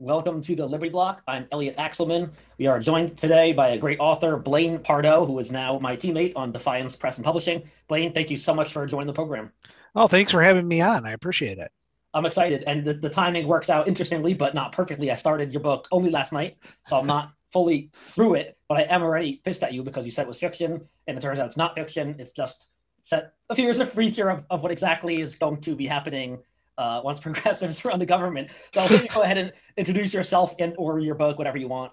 Welcome to the Liberty Block. I'm Elliot Axelman. We are joined today by a great author, Blaine Pardoe, who is now my teammate on Defiance Press and Publishing. Blaine, thank you so much for joining the program. Oh, thanks for having me on. I appreciate it. I'm excited, and the, the timing works out interestingly, but not perfectly. I started your book only last night, so I'm not fully through it, but I am already pissed at you because you said it was fiction, and it turns out it's not fiction. It's just set a few years of future of, of what exactly is going to be happening uh, once progressives run the government. So I'll let you go ahead and introduce yourself and or your book, whatever you want.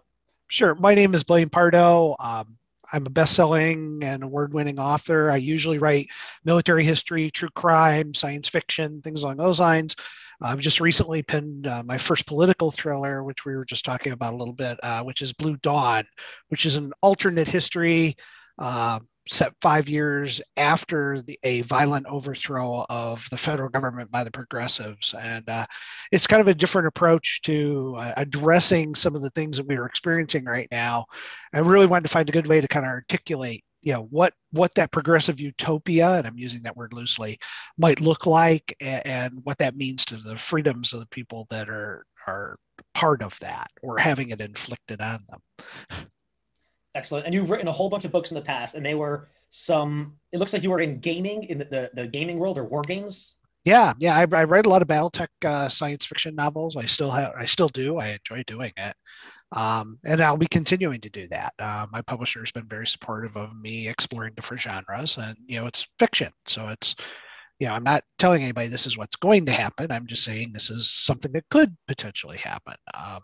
Sure. My name is Blaine Pardoe. Um, I'm a best-selling and award-winning author. I usually write military history, true crime, science fiction, things along those lines. I've just recently penned uh, my first political thriller, which we were just talking about a little bit, uh, which is Blue Dawn, which is an alternate history uh, set five years after the, a violent overthrow of the federal government by the progressives. And uh, it's kind of a different approach to uh, addressing some of the things that we are experiencing right now. I really wanted to find a good way to kind of articulate you know what what that progressive utopia and i'm using that word loosely might look like and, and what that means to the freedoms of the people that are are part of that or having it inflicted on them Excellent. And you've written a whole bunch of books in the past, and they were some. It looks like you were in gaming in the, the, the gaming world or war games. Yeah, yeah. I, I read a lot of BattleTech uh, science fiction novels. I still have. I still do. I enjoy doing it, um, and I'll be continuing to do that. Uh, my publisher has been very supportive of me exploring different genres, and you know, it's fiction, so it's you know, I'm not telling anybody this is what's going to happen. I'm just saying this is something that could potentially happen. Um,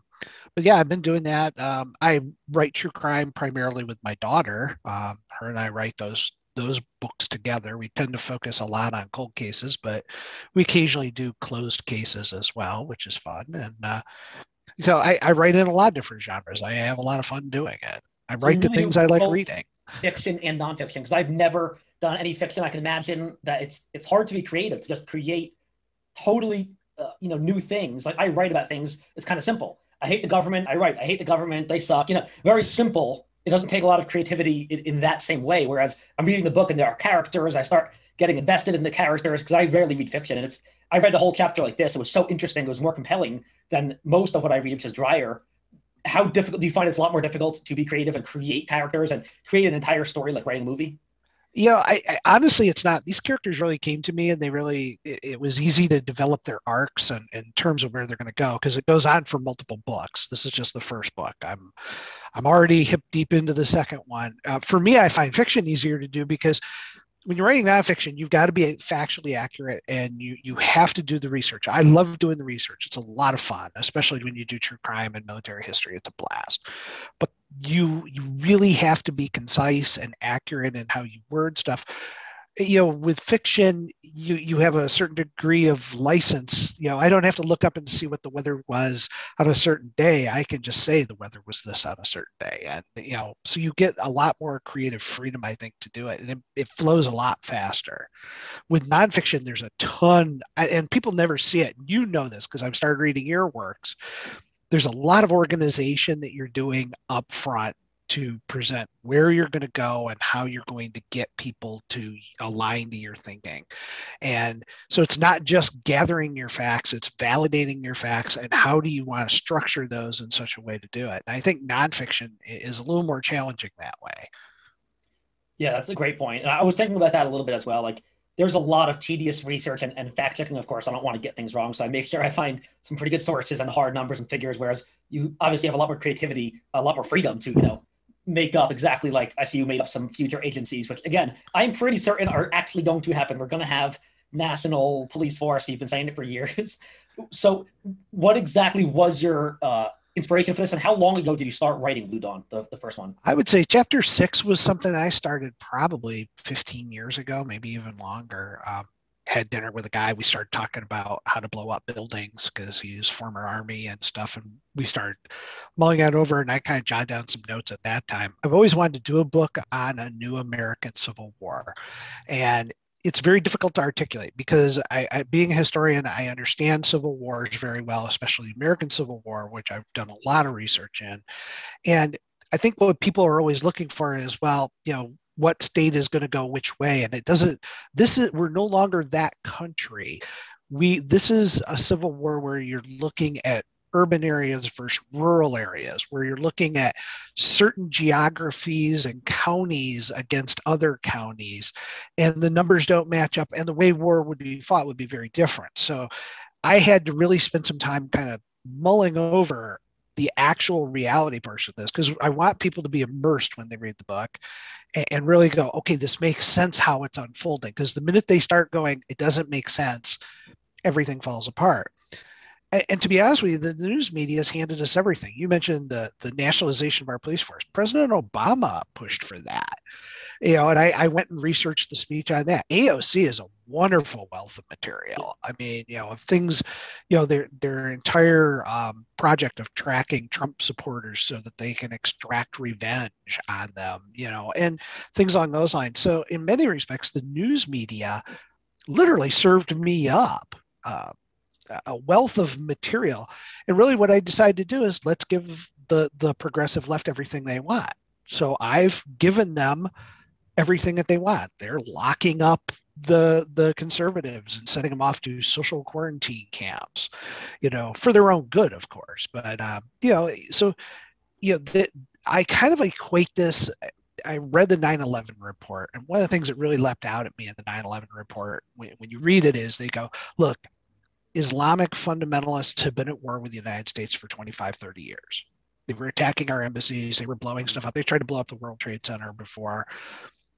but yeah, I've been doing that. Um, I write true crime primarily with my daughter. Um, her and I write those those books together. We tend to focus a lot on cold cases, but we occasionally do closed cases as well, which is fun. And uh, so I, I, write in a lot of different genres. I have a lot of fun doing it. I write the things I like reading. Fiction and nonfiction, because I've never done any fiction. I can imagine that it's it's hard to be creative to just create totally uh, you know new things. Like I write about things. It's kind of simple. I hate the government. I write, I hate the government. They suck. You know, very simple. It doesn't take a lot of creativity in, in that same way. Whereas I'm reading the book and there are characters. I start getting invested in the characters because I rarely read fiction. And it's, I read a whole chapter like this. It was so interesting. It was more compelling than most of what I read, which is drier. How difficult do you find it's a lot more difficult to be creative and create characters and create an entire story like writing a movie? You know I, I, honestly it's not these characters really came to me and they really it, it was easy to develop their arcs and in terms of where they're going to go because it goes on for multiple books this is just the first book i'm i'm already hip deep into the second one uh, for me i find fiction easier to do because when you're writing nonfiction, you've got to be factually accurate and you you have to do the research. I love doing the research. It's a lot of fun, especially when you do true crime and military history. It's a blast. But you you really have to be concise and accurate in how you word stuff. Eh, you know with fiction you you have a certain degree of license. You know i don't have to look up and see what the weather was on a certain day. I can just say the weather was this on a certain day. And you know so you get a lot more creative freedom i think to do it. And it, it flows a lot faster. With nonfiction there's a ton and people never see it. You know this because i've started reading your works there's a lot of organization that you're doing up front to present where you're going to go and how you're going to get people to align to your thinking. And so it's not just gathering your facts, it's validating your facts and how do you want to structure those in such a way to do it. And I think nonfiction is a little more challenging that way. Yeah, that's a great point. And I was thinking about that a little bit as well. Like there's a lot of tedious research and, and fact checking. Of course, I don't want to get things wrong, so I make sure I find some pretty good sources and hard numbers and figures. Whereas you obviously have a lot more creativity, a lot more freedom to you know make up exactly like I see you made up some future agencies, which again I'm pretty certain are actually going to happen. We're going to have national police force. You've been saying it for years. so, what exactly was your uh, inspiration for this, and how long ago did you start writing Blue Dawn, the, the first one? I would say chapter six was something I started probably 15 years ago, maybe even longer. Um, had dinner with a guy. We started talking about how to blow up buildings because he he's former army and stuff. And we started mulling that over, and I kind of jotted down some notes at that time. I've always wanted to do a book on a new American Civil War, and it's very difficult to articulate because I, I, being a historian, I understand civil wars very well, especially American Civil War, which I've done a lot of research in. And I think what people are always looking for is, well, you know, what state is going to go which way, and it doesn't. This is we're no longer that country. We this is a civil war where you're looking at urban areas versus rural areas, where you're looking at certain geographies and counties against other counties, and the numbers don't match up, and the way war would be fought would be very different. So I had to really spend some time kind of mulling over the actual reality portion of this because I want people to be immersed when they read the book and, and really go, okay, this makes sense how it's unfolding. Because the minute they start going, it doesn't make sense, everything falls apart. And, to be honest with you, the, the news media has handed us everything. You mentioned the, the nationalization of our police force. President Obama pushed for that you know, and I, I went and researched the speech on that. AOC is a wonderful wealth of material. I mean, you know, of things, you know, their their entire um, project of tracking Trump supporters so that they can extract revenge on them, you know, and things along those lines. So, in many respects, the news media literally served me up. Uh, a wealth of material and really what i decided to do is let's give the the progressive left everything they want so i've given them everything that they want. They're locking up the the conservatives and sending them off to social quarantine camps, you know, for their own good, of course. But um, you know, so you know that I kind of equate this. I read the 9/11 report, and one of the things that really leapt out at me in the 9/11 report, when, when you read it, is they go, "Look, Islamic fundamentalists have been at war with the United States for 25, 30 years. They were attacking our embassies. They were blowing stuff up. They tried to blow up the World Trade Center before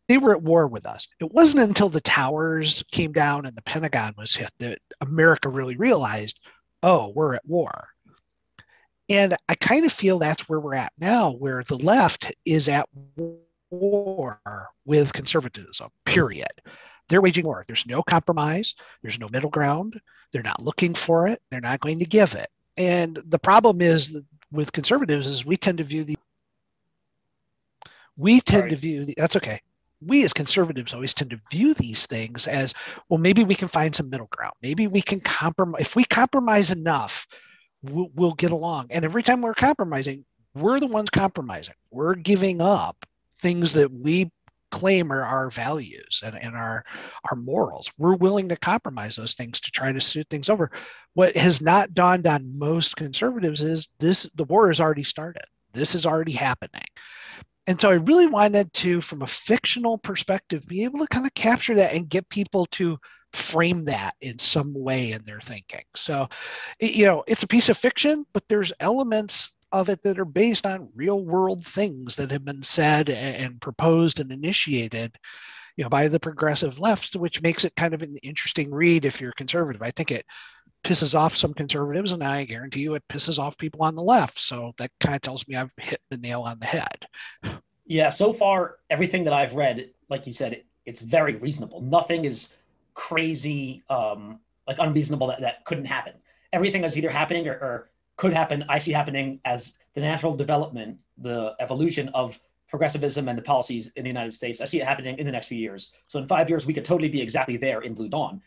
they were at war with us. It wasn't until the towers came down and the Pentagon was hit that America really realized, oh, we're at war. And I kind of feel that's where we're at now, where the left is at war with conservatism, period. They're waging war. There's no compromise, there's no middle ground. They're not looking for it, they're not going to give it. And the problem is with conservatives is we tend to view the we tend to view the, that's okay. We as conservatives always tend to view these things as well maybe we can find some middle ground. Maybe we can compromise if we compromise enough we'll, we'll, get along. And every time we're compromising we're the ones compromising. We're giving up things that we claim are our values and, and our our morals. We're willing to compromise those things to try to suit things over. What has not dawned on most conservatives is this the war has already started. This is already happening. And so I really wanted to, from a fictional perspective, be able to kind of capture that and get people to frame that in some way in their thinking. So, you know, it's a piece of fiction, but there's elements of it that are based on real world things that have been said and proposed and initiated you know by the progressive left which makes it kind of an interesting read if you're conservative i think it pisses off some conservatives and i guarantee you it pisses off people on the left so that kind of tells me i've hit the nail on the head yeah, so far everything that I've read, like you said, it, it's very reasonable. Nothing is crazy, um, like unreasonable that, that couldn't happen. Everything is either happening or, or could happen. I see happening as the natural development, the evolution of progressivism and the policies in the United States. I see it happening in the next few years. So in five years, we could totally be exactly there in Blue Dawn.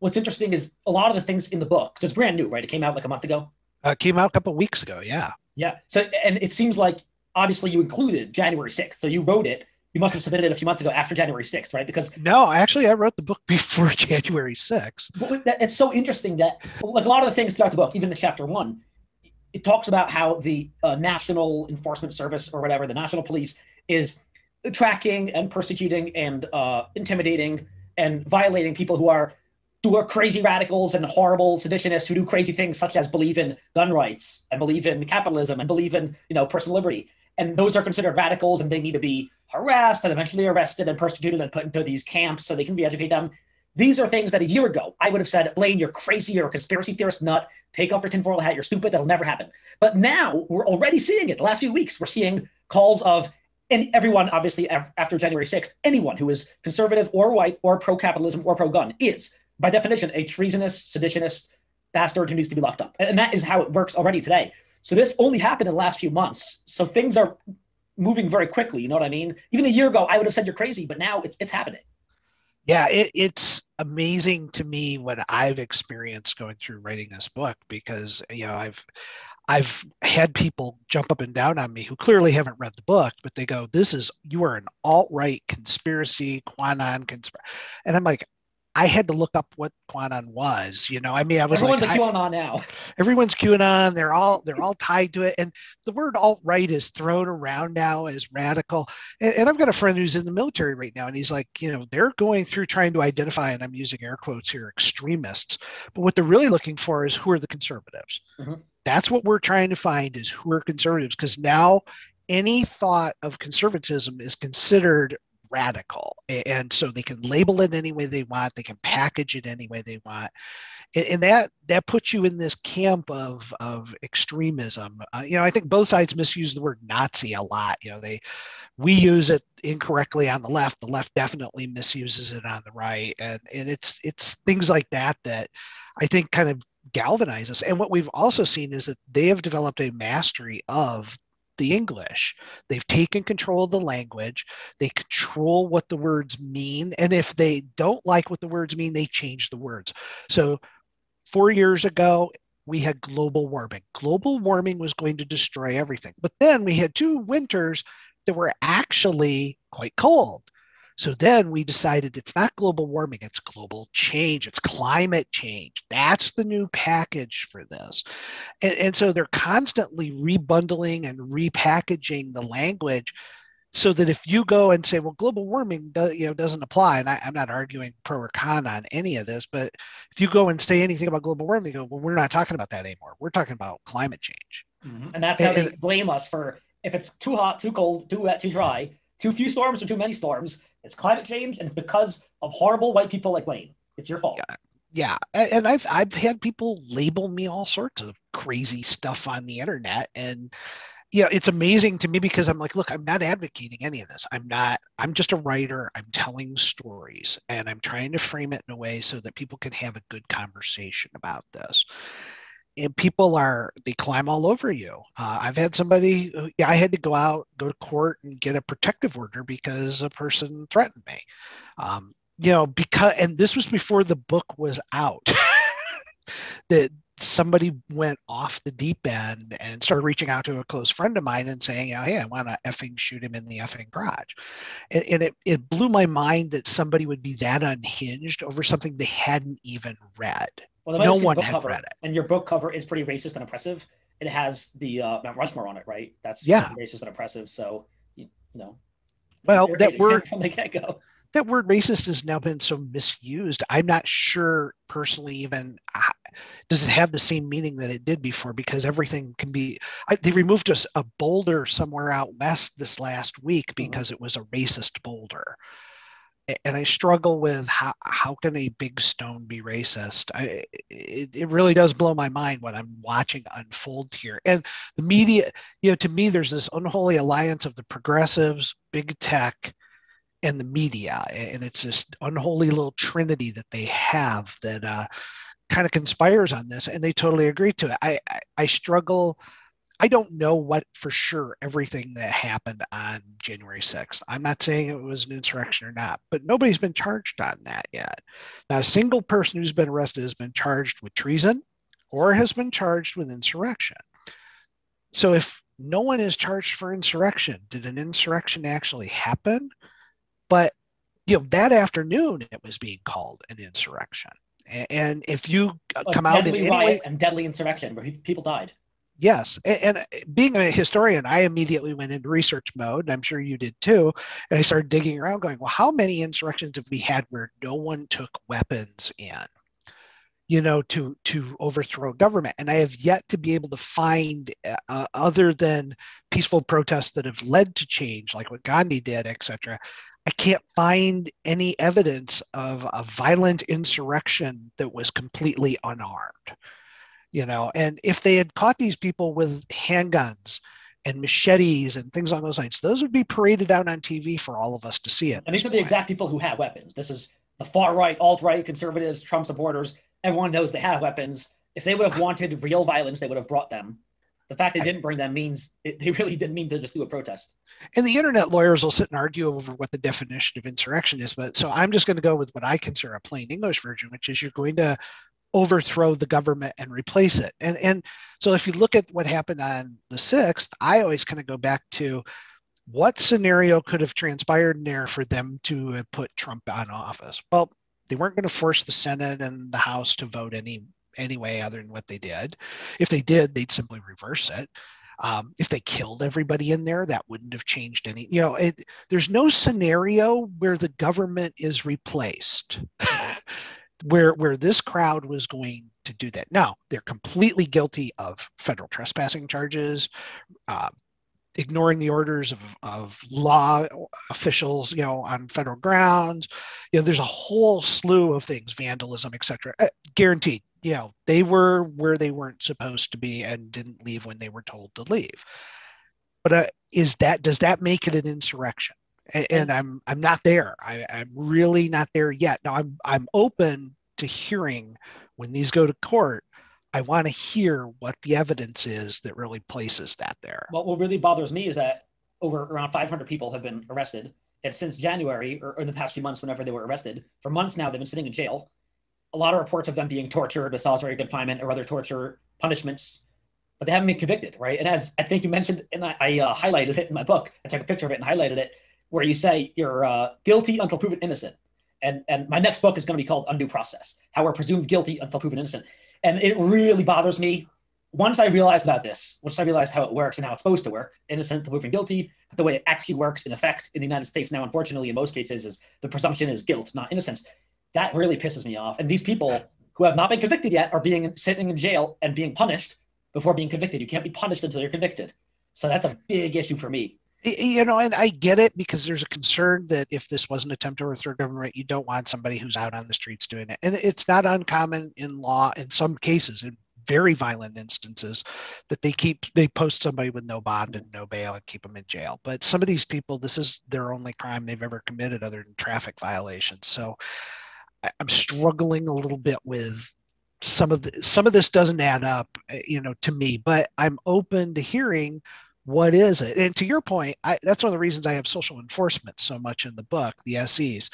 What's interesting is a lot of the things in the book, because it's brand new, right? It came out like a month ago. Uh, came out a couple weeks ago, yeah. Yeah. So and it seems like obviously you included January 6th. So you wrote it. You must have submitted it a few months ago after January 6th, right? Because no, actually, I wrote the book before January 6th. It's so interesting that, like a lot of the things throughout the book, even in chapter one, it talks about how the uh, National Enforcement Service or whatever, the National Police, is tracking and persecuting and uh, intimidating and violating people who are who are crazy radicals and horrible seditionists who do crazy things such as believe in gun rights and believe in capitalism and believe in you know personal liberty. And those are considered radicals and they need to be harassed and eventually arrested and persecuted and put into these camps so they can re-educate them these are things that a year ago I would have said, Blaine, you're crazy, you're a conspiracy theorist nut, take off your tinfoil hat, you're stupid, that'll never happen. But now we're already seeing it. The last few weeks, we're seeing calls of and everyone, obviously, after January 6th, anyone who is conservative or white or pro capitalism or pro gun is, by definition, a treasonous, seditionist bastard who needs to be locked up. And that is how it works already today. So this only happened in the last few months. So things are moving very quickly. You know what I mean? Even a year ago, I would have said you're crazy, but now it's it's happening. Yeah, it, it's amazing to me what I've experienced going through writing this book because you know I've I've had people jump up and down on me who clearly haven't read the book, but they go, "This is you are an alt right conspiracy, QAnon conspiracy," and I'm like, I had to look up what QAnon was. You know, I mean, I was everyone's like, a QAnon now. Everyone's QAnon. They're all they're all tied to it, and the word alt right is thrown around now as radical. And, and, I've got a friend who's in the military right now, and he's like, you know, they're going through trying to identify, and I'm using air quotes here, extremists. But what they're really looking for is who are the conservatives. Mm-hmm. That's what we're trying to find is who are conservatives, because now any thought of conservatism is considered radical and so they can label it any way they want they can package it any way they want and that that puts you in this camp of of extremism. Uh, you know i think both sides misuse the word nazi a lot you know they we use it incorrectly on the left the left definitely misuses it on the right and and it's it's things like that that i think kind of galvanize us and what we've also seen is that they have developed a mastery of the English. They've taken control of the language. They control what the words mean. And if they don't like what the words mean, they change the words. So, four years ago, we had global warming. Global warming was going to destroy everything. But then we had two winters that were actually quite cold. So then we decided it's not global warming, it's global change, it's climate change. That's the new package for this. And, and so they're constantly rebundling and repackaging the language so that if you go and say, well, global warming do, you know, doesn't apply, and I, am not arguing pro or con on any of this, but if you go and say anything about global warming, go, well, we're not talking about that anymore. We're talking about climate change. Mm-hmm. And that's how and, they blame us for if it's too hot, too cold, too wet, too dry, too few storms or too many storms. It's climate change, and it's because of horrible white people like Blaine. It's your fault. Yeah. Yeah, and I've I've had people label me all sorts of crazy stuff on the internet, and yeah, it's amazing to me because I'm like, look, I'm not advocating any of this. I'm not. I'm just a writer. I'm telling stories, and I'm trying to frame it in a way so that people can have a good conversation about this people are they climb all over you. Uh, I've had somebody, yeah, I had to go out, go to court, and get a protective order because a person threatened me. Um, you know, because and this was before the book was out. that somebody went off the deep end and started reaching out to a close friend of mine and saying, oh, "Hey, I want to effing shoot him in the effing garage," and, and it it blew my mind that somebody would be that unhinged over something they hadn't even read. Well, no one had cover, read it. And your book cover is pretty racist and oppressive. It has the uh, Mount Rushmore on it, right? That's yeah, racist and oppressive. So you, you know. Well, that word from the get go. That word racist has now been so misused. I'm not sure personally even uh, does it have the same meaning that it did before because everything can be I, they removed a, a boulder somewhere out west this last week mm-hmm. because mm-hmm. it was a racist boulder and I struggle with how how can a big stone be racist? I it, it really does blow my mind what I'm watching unfold here. And the media, you know, to me, there's this unholy alliance of the progressives, big tech, and the media, and it's this unholy little trinity that they have that uh, kind of conspires on this, and they totally agree to it. I, I, I struggle I don't know what for sure everything that happened on January 6th. I'm not saying it was an insurrection or not, but nobody's been charged on that yet. Now, a single person who's been arrested has been charged with treason or has been charged with insurrection. So if no one is charged for insurrection, did an insurrection actually happen? But you know, that afternoon it was being called an insurrection. And if you uh, come out in any way, and deadly insurrection where people died yes and, and, being a historian i immediately went into research mode i'm sure you did too and i started digging around going well how many insurrections have we had where no one took weapons in you know to to overthrow government? And i have yet to be able to find uh, other than peaceful protests that have led to change like what gandhi did etc i can't find any evidence of a violent insurrection that was completely unarmed you know and if they had caught these people with handguns and machetes and things on those lines those would be paraded out on tv for all of us to see it and these are the exact people who have weapons this is the far right alt-right conservatives trump supporters everyone knows they have weapons if they would have wanted real violence they would have brought them the fact they didn't bring them means it, they really didn't mean to just do a protest. And the internet lawyers will sit and argue over what the definition of insurrection is. But so I'm just going to go with what I consider a plain English version, which is you're going to overthrow the government and replace it. And and so if you look at what happened on the 6th, I always kind of go back to what scenario could have transpired in there for them to put Trump on office? Well, They weren't going to force the Senate and the House to vote any anyway other than what they did. If they did, they'd simply reverse it. Um, if they killed everybody in there, that wouldn't have changed any. You know, it, there's no scenario where the government is replaced, where where this crowd was going to do that. Now they're completely guilty of federal trespassing charges, uh, ignoring the orders of, of law officials, you know, on federal grounds. You know, there's a whole slew of things, vandalism, etc. Uh, guaranteed you know they were where they weren't supposed to be and didn't leave when they were told to leave but uh, is that does that make it an insurrection and, and i'm i'm not there. I, i'm really not there yet. Now i'm i'm open to hearing when these go to court. I want to hear what the evidence is that really places that there. Well what really bothers me is that over around 500 people have been arrested. And since january or, or in the past few months whenever they were arrested for months now they've been sitting in jail. A lot of reports of them being tortured with solitary confinement or other torture punishments, but they haven't been convicted, right? And as I think you mentioned, and I, I uh, highlighted it in my book, I took a picture of it and highlighted it, where you say you're uh, guilty until proven innocent. And, and my next book is going to be called Undue Process How We're Presumed Guilty Until Proven Innocent. And it really bothers me. Once I realized about this, once I realized how it works and how it's supposed to work, innocent until proven guilty, but the way it actually works in effect in the United States now, unfortunately, in most cases, is the presumption is guilt, not innocence that really pisses me off. And these people who have not been convicted yet are being sitting in jail and being punished before being convicted. You can't be punished until you're convicted. So that's a big issue for me. You know, and I get it because there's a concern that if this was an attempt to overthrow government, you don't want somebody who's out on the streets doing it. And it's not uncommon in law in some cases, in very violent instances, that they keep they post somebody with no bond and no bail and keep them in jail. But some of these people, this is their only crime they've ever committed other than traffic violations. So I'm struggling a little bit with some of the, some of this doesn't add up, eh, you know, to me. But I'm open to hearing what is it. And to your point, I, that's one of the reasons I have social enforcement so much in the book, the SEs.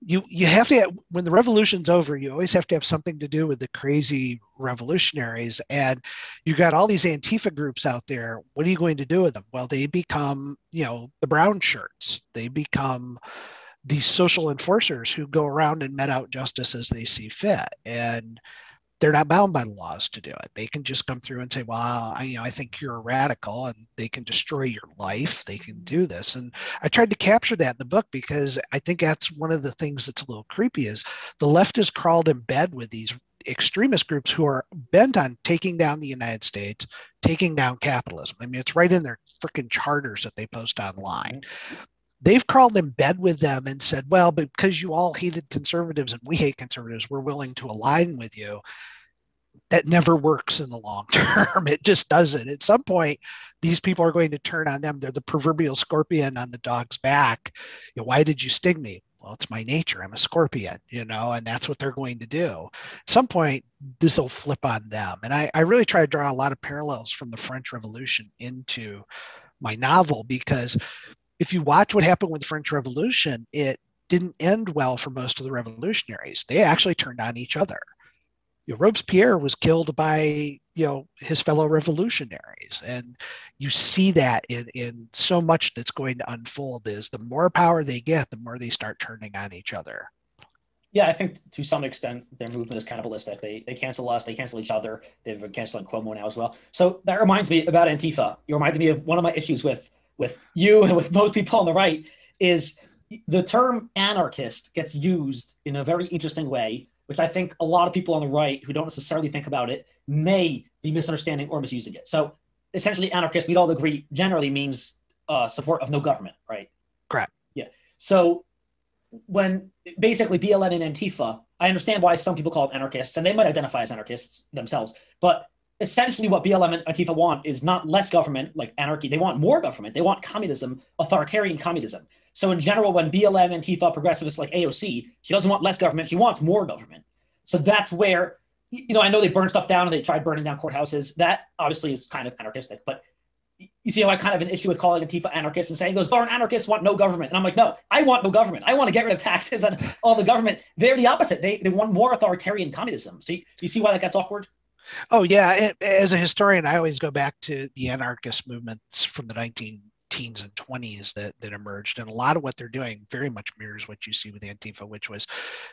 You you have to have, when the revolution's over, you always have to have something to do with the crazy revolutionaries. And you got all these Antifa groups out there. What are you going to do with them? Well, they become, you know, the brown shirts. They become these social enforcers who go around and met out justice as they see fit and they're not bound by the laws to do it. They can just come through and say well I, you know i think you're a radical and they can destroy your life. They can do this. And i tried to capture that in the book because i think that's one of the things that's a little creepy is the left has crawled in bed with these extremist groups who are bent on taking down the united states taking down capitalism. I mean it's right in their freaking charters that they post online they've crawled in bed with them and said, well, because you all hated conservatives and we hate conservatives, we're willing to align with you. That never works in the long term. It just doesn't. At some point, these people are going to turn on them. They're the proverbial scorpion on the dog's back. You know, why did you sting me? Well, it's my nature. I'm a scorpion, you know, and that's what they're going to do. At some point, this will flip on them. And I, I really try to draw a lot of parallels from the French Revolution into my novel because if you watch what happened with the French Revolution, it didn't end well for most of the revolutionaries. They actually turned on each other. You know, Robespierre was killed by you know his fellow revolutionaries, and you see that in in so much that's going to unfold. Is the more power they get, the more they start turning on each other. Yeah, I think to some extent their movement is cannibalistic. They they cancel us, they cancel each other. They've been canceling Cuomo now as well. So that reminds me about Antifa. You reminded me of one of my issues with with you and with most people on the right is the term anarchist gets used in a very interesting way, which I think a lot of people on the right who don't necessarily think about it may be misunderstanding or misusing it. So essentially, anarchist, we'd all agree, generally means uh, support of no government, right? Correct. Yeah. So when basically BLM and Antifa, I understand why some people call them anarchists, and they might identify as anarchists themselves, but essentially what BLM and Antifa want is not less government, like anarchy. They want more government. They want communism, authoritarian communism. So in general, when BLM, and Antifa, progressivists like AOC, she doesn't want less government. She wants more government. So that's where, you know, I know they burned stuff down and they tried burning down courthouses. That obviously is kind of anarchistic, but you see how I kind of an issue with calling Antifa anarchists and saying those darn anarchists want no government. And I'm like, no, I want no government. I want to get rid of taxes and all the government. They're the opposite. They, they want more authoritarian communism. You, you see why that gets awkward? Oh yeah, as a historian, I always go back to the anarchist movements from the 19 teens and 20s that that emerged and a lot of what they're doing very much mirrors what you see with antifa which was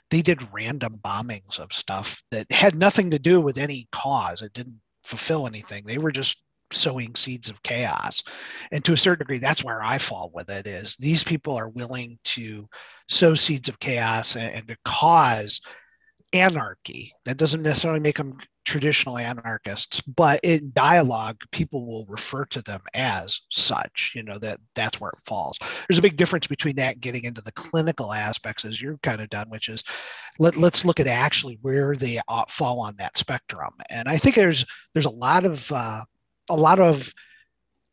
they did random bombings of stuff that had nothing to do with any cause. It didn't fulfill anything. They were just sowing seeds of chaos. And to a certain degree that's where i fall with it is these people are willing to sow seeds of chaos and, and to cause anarchy. That doesn't necessarily make them traditional anarchists but in dialogue people will refer to them as such you know that that's where it falls. There's a big difference between that getting into the clinical aspects as you're kind of done which is let, let's look at actually where they fall on that spectrum. And i think there's there's a lot of uh, a lot of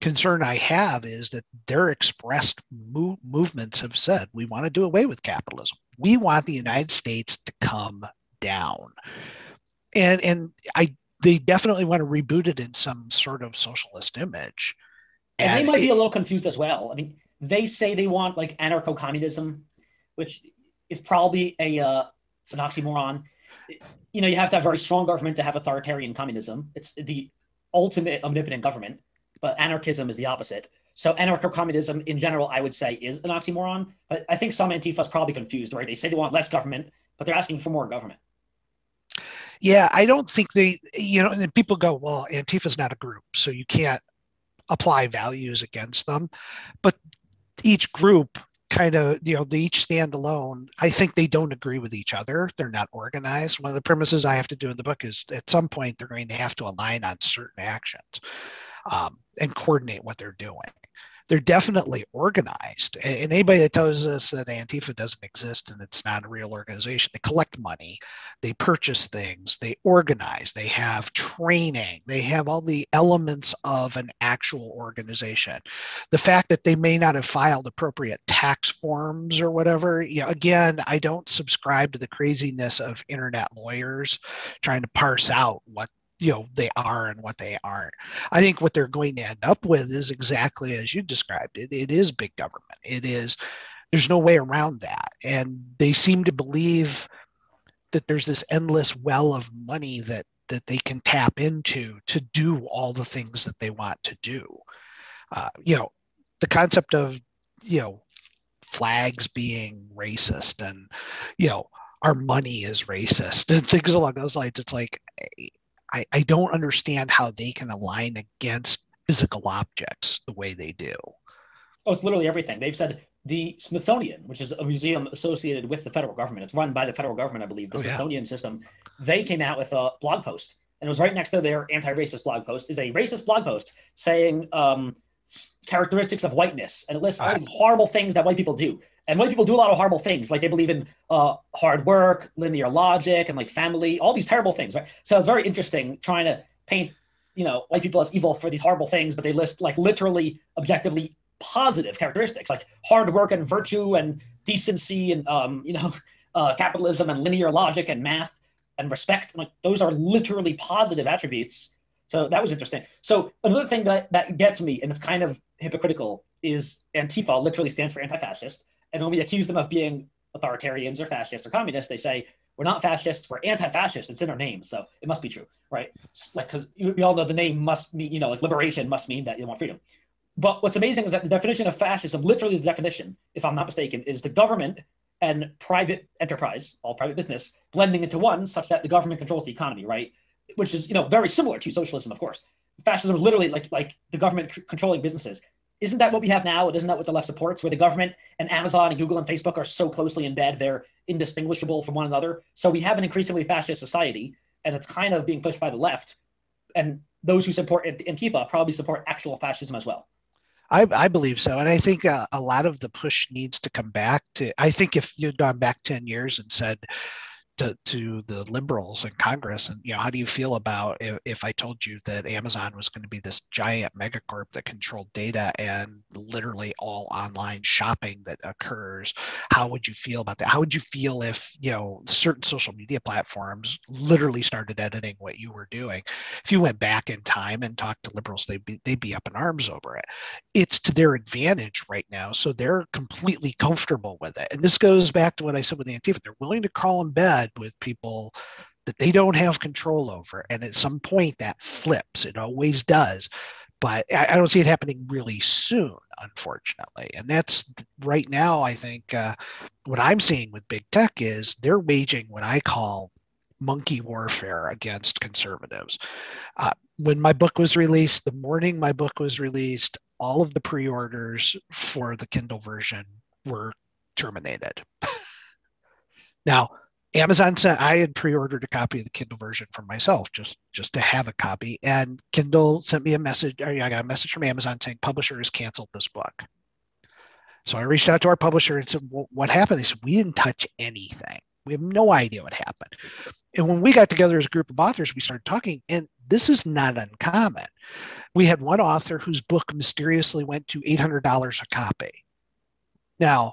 concern I have is that their expressed move, movements have said we want to do away with capitalism. We want the United States to come down, and and I they definitely want to reboot it in some sort of socialist image. And, and they might it, be a little confused as well. I mean, they say they want like anarcho-communism, which is probably a uh, an oxymoron. You know, you have to have very strong government to have authoritarian communism. It's the ultimate omnipotent government, but anarchism is the opposite. So anarcho-communism in general, I would say, is an oxymoron. But I think some Antifa's probably confused, right? They say they want less government, but they're asking for more government. Yeah, I don't think they, you know, and people go, well, Antifa's not a group, so you can't apply values against them. But each group kind of you know they each stand alone. I think they don't agree with each other. They're not organized. One of the premises i have to do in the book is at some point they're going to have to align on certain actions um, and coordinate what they're doing they're definitely organized. And anybody that tells us that Antifa doesn't exist and it's not a real organization, they collect money, they purchase things, they organize, they have training, they have all the elements of an actual organization. The fact that they may not have filed appropriate tax forms or whatever, you know, again, I don't subscribe to the craziness of internet lawyers trying to parse out what you know they are and what they aren't. I think what they're going to end up with is exactly as you described. It it is big government. It is there's no way around that. And they seem to believe that there's this endless well of money that that they can tap into to do all the things that they want to do. Uh, you know the concept of you know flags being racist and you know our money is racist and things along those lines. It's like I, I don't understand how they can align against physical objects the way they do. Oh, it's literally everything. They've said the Smithsonian, which is a museum associated with the federal government, it's run by the federal government, I believe, the oh, Smithsonian yeah. system. They came out with a blog post, and it was right next to their anti-racist blog post. Is a racist blog post saying um, characteristics of whiteness, and it lists all these horrible things that white people do. And white people do a lot of horrible things, like they believe in uh, hard work, linear logic, and like family, all these terrible things, right? So it's very interesting trying to paint, you know, white people as evil for these horrible things, but they list like literally, objectively positive characteristics, like hard work and virtue and decency and um, you know, uh, capitalism and linear logic and math and respect. Like those are literally positive attributes. So that was interesting. So another thing that that gets me, and it's kind of hypocritical, is Antifa literally stands for anti-fascist. And when we accuse them of being authoritarians or fascists or communists, they say, we're not fascists, we're anti-fascist. It's in our name, so it must be true, right? Like, because we all know the name must mean, you know, like liberation must mean that you want freedom. But what's amazing is that the definition of fascism, literally the definition, if I'm not mistaken, is the government and private enterprise, all private business, blending into one, such that the government controls the economy, right? Which is, you know, very similar to socialism, of course. Fascism is literally like like the government c- controlling businesses isn't that what we have now? Isn't that what the left supports, where the government and Amazon and Google and Facebook are so closely in bed, they're indistinguishable from one another? So we have an increasingly fascist society, and it's kind of being pushed by the left. And those who support Antifa probably support actual fascism as well. I, I believe so. And I think uh, a lot of the push needs to come back to, I think if you'd gone back 10 years and said, to, to the liberals in Congress. And, you know, how do you feel about if, if I told you that Amazon was going to be this giant megacorp that controlled data and literally all online shopping that occurs? How would you feel about that? How would you feel if, you know, certain social media platforms literally started editing what you were doing? If you went back in time and talked to liberals, they'd be, they'd be up in arms over it. It's to their advantage right now. So they're completely comfortable with it. And this goes back to what I said with Antifa. They're willing to crawl in bed with people that they don't have control over. And at some point that flips, it always does. but I, I, don't see it happening really soon, unfortunately. And that's right now, I think uh, what I'm seeing with big tech is they're waging what I call monkey warfare against conservatives. Uh, when my book was released, the morning my book was released, all of the pre orders for the Kindle version were terminated. now, Amazon sent I had pre-ordered a copy of the Kindle version for myself just just to have a copy and Kindle sent me a message I got a message from Amazon saying publisher has canceled this book. So I reached out to our publisher and said, well, what happened? They said, we didn't touch anything. We have no idea what happened. And when we got together as a group of authors, we started talking, and this is not uncommon. We had one author whose book mysteriously went to $800 a copy. Now,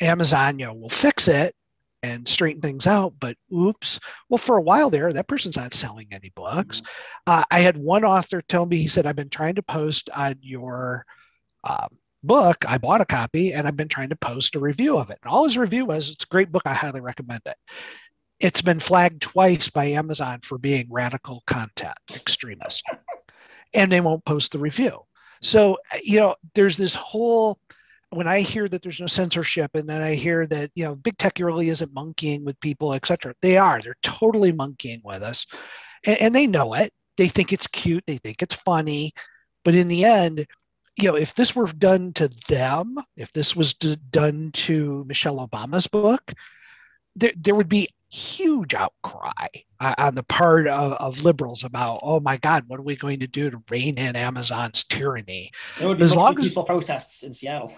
Amazon, you know, will fix it and straighten things out. But oops, well, for a while there, that person's not selling any books. Mm-hmm. Uh, I had one author tell me, he said, I've been trying to post on your um, book. I bought a copy and I've been trying to post a review of it. And all his review was, it's a great book. I highly recommend it. It's been flagged twice by Amazon for being radical content extremist, and they won't post the review. So, you know, there's this whole when I hear that there's no censorship and then I hear that, you know, big tech really isn't monkeying with people, et cetera, they are. They're totally monkeying with us. And, and they know it. They think it's cute. They think it's funny. But in the end, you know, if this were done to them, if this was done to Michelle Obama's book, there, there would be huge outcry uh, on the part of, of, liberals about, oh my God, what are we going to do to rein in Amazon's tyranny? There would be as long as peaceful protests in Seattle.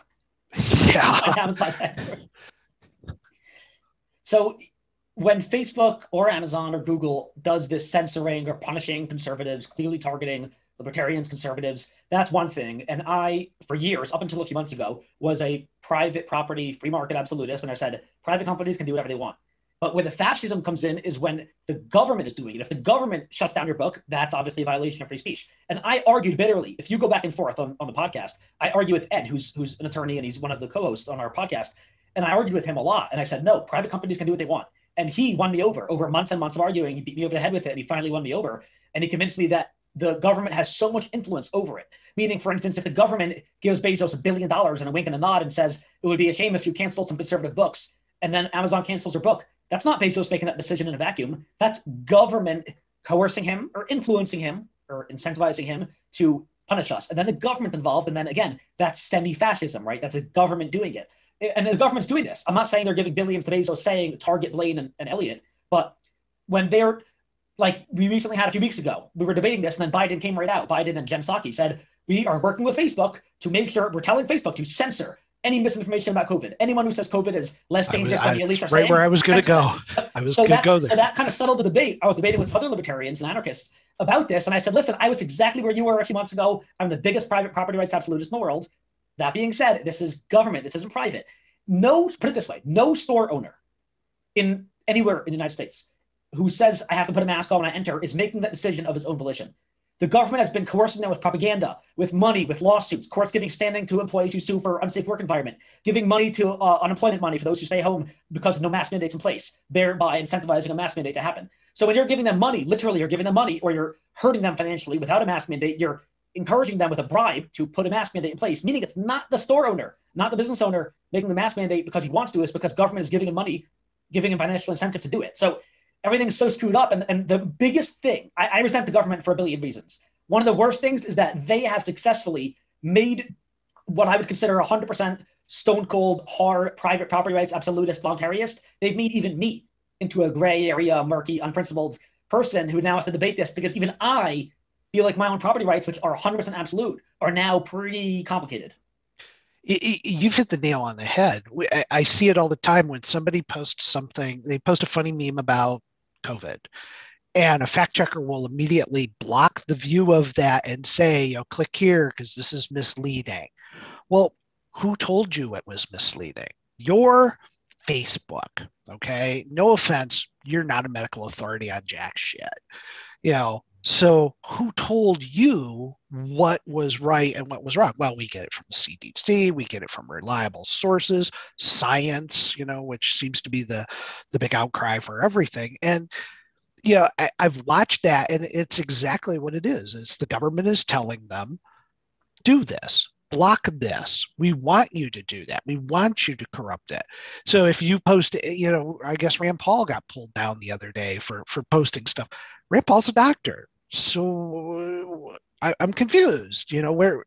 Yeah. so when Facebook or Amazon or Google does this censoring or punishing conservatives, clearly targeting libertarians, conservatives, that's one thing. And I, for years, up until a few months ago, was a private property free market absolutist. And I said private companies can do whatever they want. But where the fascism comes in is when the government is doing it. If the government shuts down your book, that's obviously a violation of free speech. And I argued bitterly. If you go back and forth on, on the podcast, I argue with Ed, who's who's an attorney and he's one of the co-hosts on our podcast. And I argued with him a lot. And I said, no, private companies can do what they want. And he won me over over months and months of arguing. He beat me over the head with it. And he finally won me over. And he convinced me that the government has so much influence over it. Meaning, for instance, if the government gives Bezos a billion dollars and a wink and a nod and says it would be a shame if you canceled some conservative books, and then Amazon cancels your book, that's not Bezos making that decision in a vacuum. That's government coercing him or influencing him or incentivizing him to punish us. And then the government involved. And then again, that's semi fascism, right? That's a government doing it. And the government's doing this. I'm not saying they're giving billions to Bezos saying target Blaine and, and Elliott, but when they're like we recently had a few weeks ago, we were debating this, and then Biden came right out. Biden and Jen Psaki said, We are working with Facebook to make sure we're telling Facebook to censor any misinformation about COVID. Anyone who says COVID is less dangerous than the elites are right saying. Right where I was going to go. I was so going to go there. So that kind of settled the debate. I was debating with other libertarians and anarchists about this. And I said, listen, I was exactly where you were a few months ago. I'm the biggest private property rights absolutist in the world. That being said, this is government. This isn't private. No, put it this way, no store owner in anywhere in the United States who says I have to put a mask on when I enter is making that decision of his own volition. The government has been coercing them with propaganda, with money, with lawsuits, courts giving standing to employees who sue for unsafe work environment, giving money to uh, unemployment money for those who stay home because no mask mandates in place, thereby incentivizing a mask mandate to happen. So when you're giving them money, literally you're giving them money or you're hurting them financially without a mask mandate, you're encouraging them with a bribe to put a mask mandate in place, meaning it's not the store owner, not the business owner making the mask mandate because he wants to, it's because government is giving him money, giving him financial incentive to do it. So everything's so screwed up. And, and the biggest thing, I, I resent the government for a billion reasons. One of the worst things is that they have successfully made what I would consider 100% stone cold, hard private property rights absolutist voluntarist. They've made even me into a gray area, murky, unprincipled person who now has to debate this because even I feel like my own property rights, which are 100% absolute, are now pretty complicated. You've hit the nail on the head. I see it all the time when somebody posts something, they post a funny meme about COVID. And a fact checker will immediately block the view of that and say, you know, click here because this is misleading. Well, who told you it was misleading? Your Facebook. Okay. No offense, you're not a medical authority on jack shit. You know, so who told you what was right and what was wrong? Well, we get it from the CDC, we get it from reliable sources, science, you know, which seems to be the the big outcry for everything. And yeah, I, I've watched that, and it's exactly what it is. It's the government is telling them do this block this. We want you to do that. We want you to corrupt it. So if you post eh, you know i guess rand paul got pulled down the other day for for posting stuff. Rand paul's a doctor. So I, am confused you know where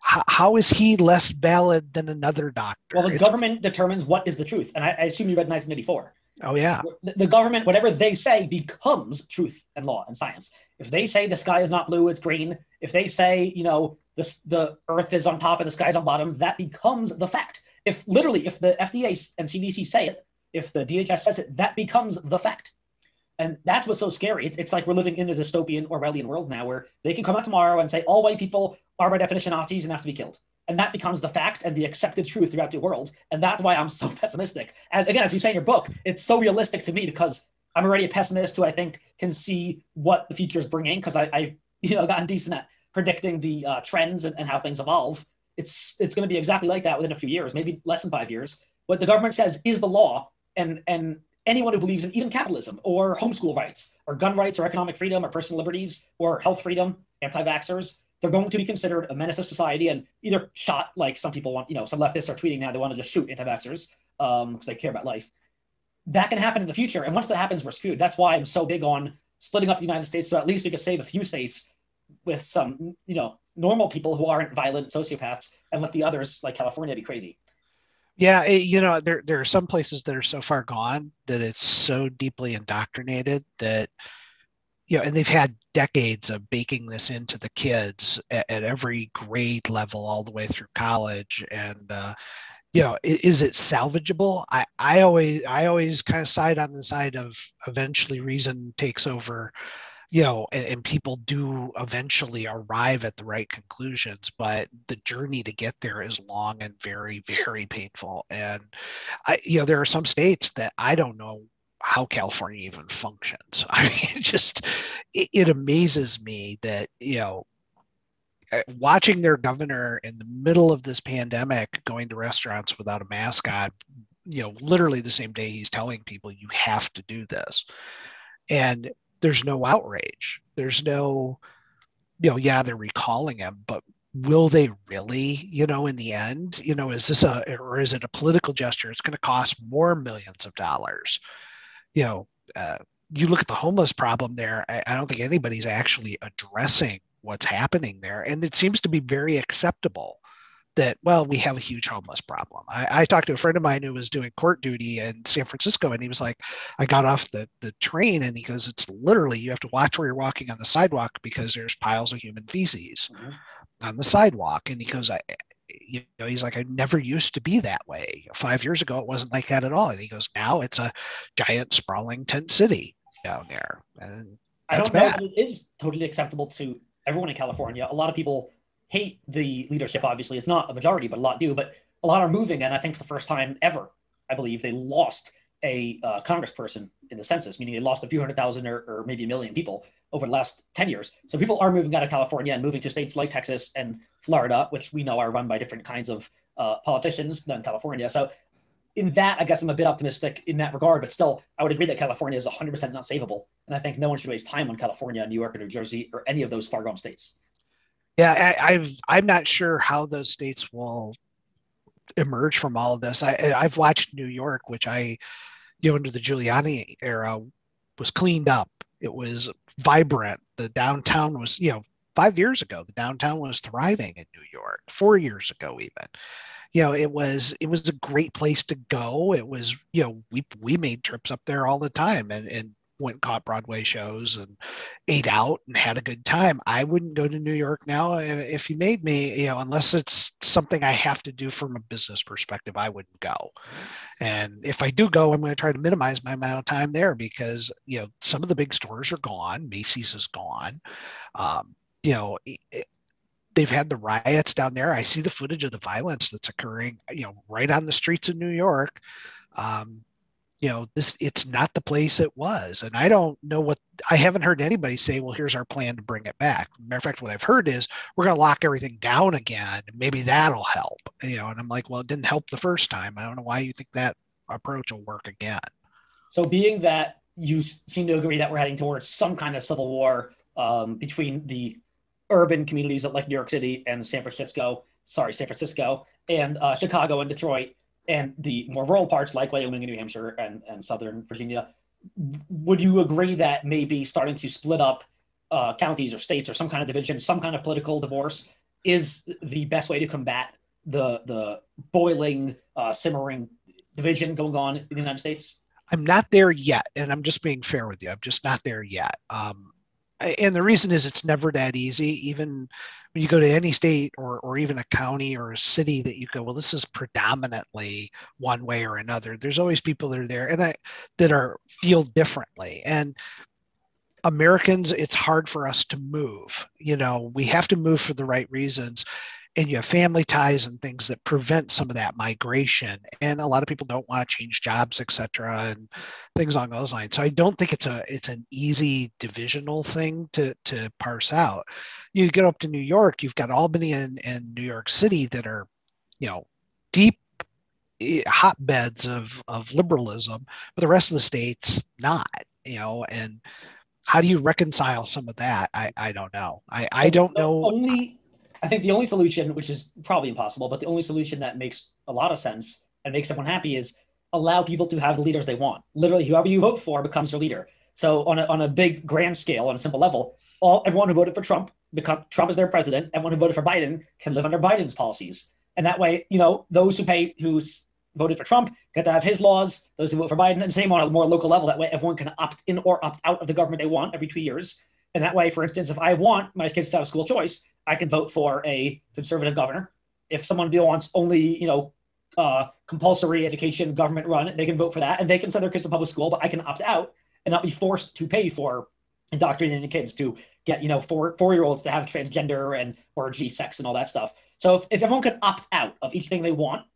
how, how is he less valid than another doctor? Well the it's, government determines what is the truth and i, I assume you read 1984 oh yeah. The, the government whatever they say becomes truth and law and science. If they say the sky is not blue it's green. If they say you know the, the earth is on top and the sky's on bottom, that becomes the fact. If literally, if the FDA and CDC say it, if the DHS says it, that becomes the fact. And that's what's so scary. It's, it's like we're living in a dystopian Orwellian world now where they can come out tomorrow and say all white people are by definition Nazis and have to be killed. And that becomes the fact and the accepted truth throughout the world. And that's why I'm so pessimistic. As again, as you say in your book, it's so realistic to me because I'm already a pessimist who I think can see what the future is bringing because I've you know gotten decent at predicting the uh, trends and, and how things evolve. It's it's going to be exactly like that within a few years, maybe less than five years. What the government says is the law, and and anyone who believes in even capitalism or homeschool rights or gun rights or economic freedom or personal liberties or health freedom, anti-vaxxers, they're going to be considered a menace to society and either shot like some people want, you know, some leftists are tweeting now they want to just shoot anti-vaxxers because um, they care about life. That can happen in the future. And once that happens, we're screwed. That's why I'm so big on splitting up the United States so at least we can save a few states with some, you know, normal people who aren't violent sociopaths and let the others, like California, be crazy. Yeah, it, you know, there there are some places that are so far gone that it's so deeply indoctrinated that you know, and they've had decades of baking this into the kids at, at every grade level, all the way through college, and uh, you know, is it salvageable? I I always I always kind of side on the side of eventually reason takes over you know and, and, people do eventually arrive at the right conclusions but the journey to get there is long and very very painful. And i you know there are some states that i don't know how california even functions. I mean it just it, it amazes me that you know uh, watching their governor in the middle of this pandemic going to restaurants without a mask on you know literally the same day he's telling people you have to do this. And there's no outrage. There's no, you know, yeah, they're recalling him, but will they really, you know, in the end, you know, is this a, or is it a political gesture? It's going to cost more millions of dollars. You know, uh, you look at the homeless problem there, I, I don't think anybody's actually addressing what's happening there. And it seems to be very acceptable that well we have a huge homeless problem. I, I, talked to a friend of mine who was doing court duty in san francisco and he was like i got off the, the train and he goes it's literally you have to watch where you're walking on the sidewalk because there's piles of human feces mm-hmm. on the sidewalk. And he goes i you know he's like i never used to be that way. Five years ago it wasn't like that at all. And he goes now it's a giant sprawling tent city down there. And i don't know it is totally acceptable to everyone in california. A lot of people hate the leadership. Obviously, it's not a majority, but a lot do. But a lot are moving, and I think for the first time ever, I believe they lost a uh, congressperson in the census, meaning they lost a few hundred thousand or, or, maybe a million people over the last 10 years. So people are moving out of California and moving to states like Texas and Florida, which we know are run by different kinds of uh, politicians than California. So in that, I guess I'm a bit optimistic in that regard, but still, I would agree that California is 100% not savable. And I think no one should waste time on California, New York, or New Jersey, or any of those far gone states. Yeah, I, I've I'm not sure how those states will emerge from all of this. I I've watched New York, which I, you know, under the Giuliani era, was cleaned up. It was vibrant. The downtown was, you know, five years ago, the downtown was thriving in New York. Four years ago, even, you know, it was it was a great place to go. It was, you know, we we made trips up there all the time, and and went caught Broadway shows and ate out and had a good time. I wouldn't go to New York now if you made me, you know, unless it's something I have to do from a business perspective, I wouldn't go. And if I do go, I'm going to try to minimize my amount of time there because, you know, some of the big stores are gone. Macy's is gone. Um, you know, it, they've had the riots down there. I see the footage of the violence that's occurring, you know, right on the streets of New York. Um, you know this it's not the place it was. And i don't know what i haven't heard anybody say well here's our plan to bring it back. Matter of fact what i've heard is we're going to lock everything down again. Maybe that'll help you know and i'm like well it didn't help the first time. I don't know why you think that approach will work again. So being that you seem to agree that we're heading towards some kind of civil war um, between the urban communities like New York City and San Francisco, sorry, San Francisco and uh, Chicago and Detroit, and the more rural parts like Wyoming and New Hampshire and, and Southern Virginia, would you agree that maybe starting to split up uh, counties or states or some kind of division, some kind of political divorce is the best way to combat the the boiling, uh, simmering division going on in the United States? I'm not there yet, and I'm just being fair with you. I'm just not there yet. Um, and the reason is it's never that easy. Even you go to any state or, or even a county or a city that you go, well, this is predominantly one way or another. There's always people that are there and that are feel differently. And Americans, it's hard for us to move. You know, we have to move for the right reasons and you have family ties and things that prevent some of that migration and a lot of people don't want to change jobs etc and things along those lines. So i don't think it's a it's an easy divisional thing to to parse out. You get up to new york you've got albany and, and new york city that are you know deep eh, hotbeds of of liberalism but the rest of the states not you know and how do you reconcile some of that? I i don't know. I i don't know only I think the only solution, which is probably impossible, but the only solution that makes a lot of sense and makes everyone happy is allow people to have the leaders they want. Literally, whoever you vote for becomes your leader. So on a, on a big grand scale, on a simple level, all everyone who voted for Trump become Trump is their president. Everyone who voted for Biden can live under Biden's policies, and that way, you know, those who pay who voted for Trump get to have his laws. Those who vote for Biden, and same on a more local level. That way, everyone can opt in or opt out of the government they want every two years. And that way, for instance, if I want my kids to have school choice, I can vote for a conservative governor. If someone wants only, you know, uh, compulsory education, government run, they can vote for that, and they can send their kids to public school. But I can opt out and not be forced to pay for indoctrinating kids to get, you know, four four year olds to have transgender and or G sex and all that stuff. So if, if everyone could opt out of each thing they want,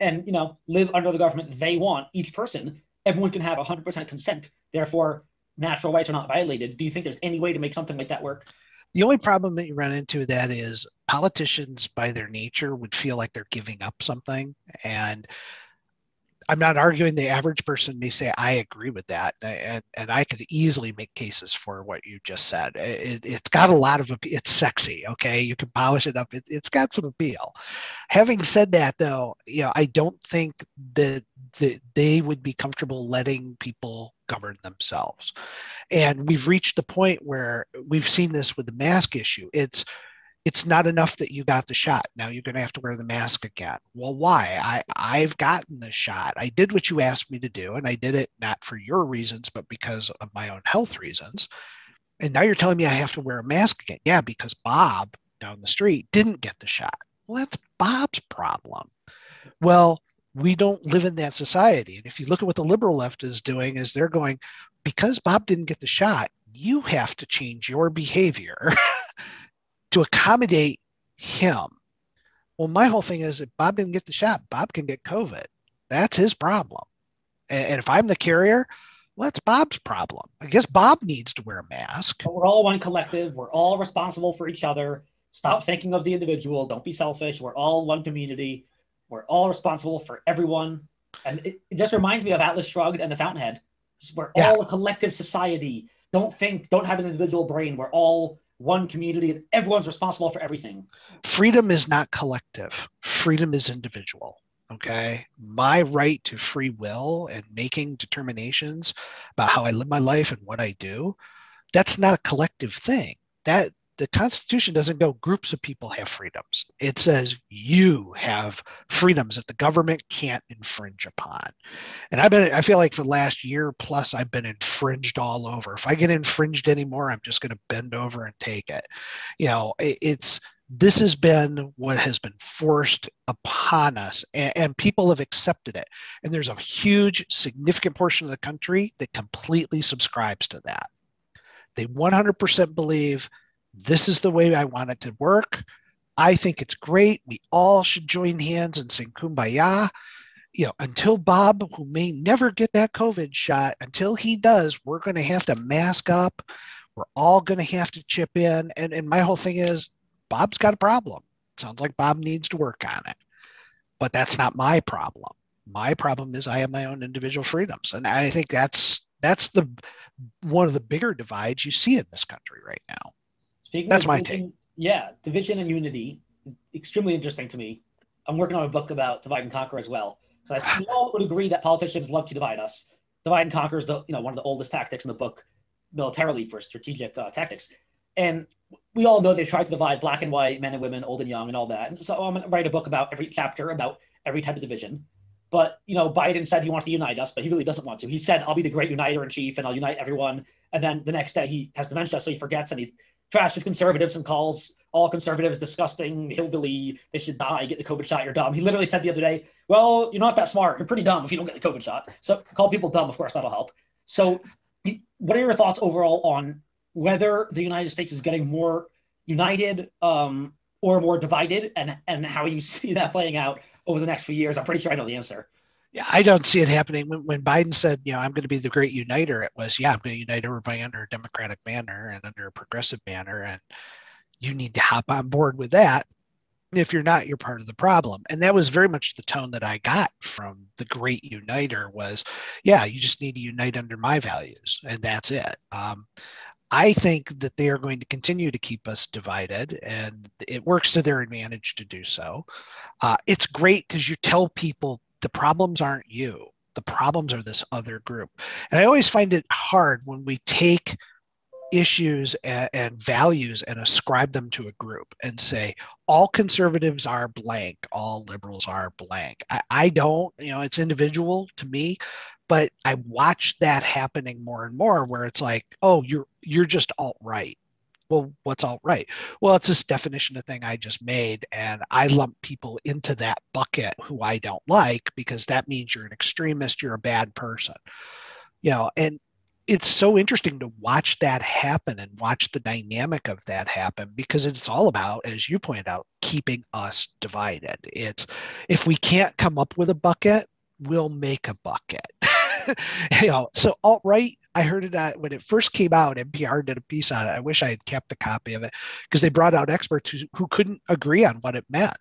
and you know, live under the government they want, each person, everyone can have 100% consent. Therefore, natural rights are not violated. Do you think there's any way to make something like that work? The only problem that you run into that is politicians, by their nature, would feel like they're giving up something. And I'm not arguing the average person may say, I agree with that. And, and I could easily make cases for what you just said. It, has got a lot of, it's sexy. Okay. You can polish it up. It, it's got some appeal. Having said that though, you know, I don't think that, that they would be comfortable letting people govern themselves. And we've reached the point where we've seen this with the mask issue. It's, it's not enough that you got the shot. Now you're going to have to wear the mask again. Well, why? I, I've gotten the shot. I did what you asked me to do, and I did it not for your reasons, but because of my own health reasons. And now you're telling me I have to wear a mask again. Yeah, because Bob down the street didn't get the shot. Well, that's Bob's problem. Well, we don't live in that society. And if you look at what the liberal left is doing, is they're going, because Bob didn't get the shot, you have to change your behavior to accommodate him. Well, my whole thing is if Bob didn't get the shot, Bob can get COVID. That's his problem. And if I'm the carrier, well, that's Bob's problem. I guess Bob needs to wear a mask. But we're all one collective. We're all responsible for each other. Stop thinking of the individual. Don't be selfish. We're all one community. We're all responsible for everyone. And it, it just reminds me of Atlas Shrugged and the Fountainhead. We're yeah. all a collective society. Don't think, don't have an individual brain. We're all one community and everyone's responsible for everything. Freedom is not collective, freedom is individual. Okay. My right to free will and making determinations about how I live my life and what I do, that's not a collective thing. That the Constitution doesn't go groups of people have freedoms. It says you have freedoms that the government can't infringe upon. And I've been, I feel like for the last year plus, I've been infringed all over. If I get infringed anymore, I'm just going to bend over and take it. You know, it, it's, this has been what has been forced upon us and, and, people have accepted it and there's a huge significant portion of the country that completely subscribes to that they 100% believe this is the way I want it to work. I think it's great. We all should join hands and sing kumbaya. You know, until Bob, who may never get that COVID shot, until he does, we're going to have to mask up. We're all going to have to chip in. And, and my whole thing is Bob's got a problem. Sounds like Bob needs to work on it. But that's not my problem. My problem is I have my own individual freedoms. And I think that's that's the one of the bigger divides you see in this country right now. Speaking That's my drinking, take. Yeah, division and unity is extremely interesting to me. I'm working on a book about divide and conquer as well. Because we all would agree that politicians love to divide us. Divide and conquer is the you know one of the oldest tactics in the book militarily for strategic uh, tactics. And we all know they tried to divide black and white, men and women, old and young, and all that. And so I'm going to write a book about every chapter about every type of division. But you know, Biden said he wants to unite us, but he really doesn't want to. He said, "I'll be the great uniter in chief, and I'll unite everyone." And then the next day, he has dementia, so he forgets and he trashes conservatives and calls all conservatives disgusting, hillbilly. They should die. Get the COVID shot. You're dumb. He literally said the other day, "Well, you're not that smart. You're pretty dumb if you don't get the COVID shot." So call people dumb. Of course, that'll help. So, what are your thoughts overall on whether the United States is getting more united um, or more divided, and and how you see that playing out over the next few years? I'm pretty sure I know the answer. Yeah, I don't see it happening. When, when Biden said, you know, I'm going to be the great uniter, it was, yeah, I'm going to unite everybody under a democratic banner and under a progressive banner. And you need to hop on board with that. If you're not, you're part of the problem. And that was very much the tone that I got from the great uniter was, yeah, you just need to unite under my values. And that's it. Um, I think that they are going to continue to keep us divided, and it works to their advantage to do so. Uh, it's great because you tell people the problems aren't you, the problems are this other group. And I always find it hard when we take issues and, and, values and ascribe them to a group and say all conservatives are blank all liberals are blank. I, I, don't you know it's individual to me but i watch that happening more and more where it's like oh you're you're just alt right well what's alt right? Well it's this definition of thing i just made and i lump people into that bucket who i don't like because that means you're an extremist you're a bad person. You know and it's so interesting to watch that happen and watch the dynamic of that happen because it's all about as you pointed out keeping us divided. It's if we can't come up with a bucket we'll make a bucket you know so alt right i heard it at, when it first came out npr did a piece on it i wish i had kept a copy of it because they brought out experts who, who couldn't agree on what it meant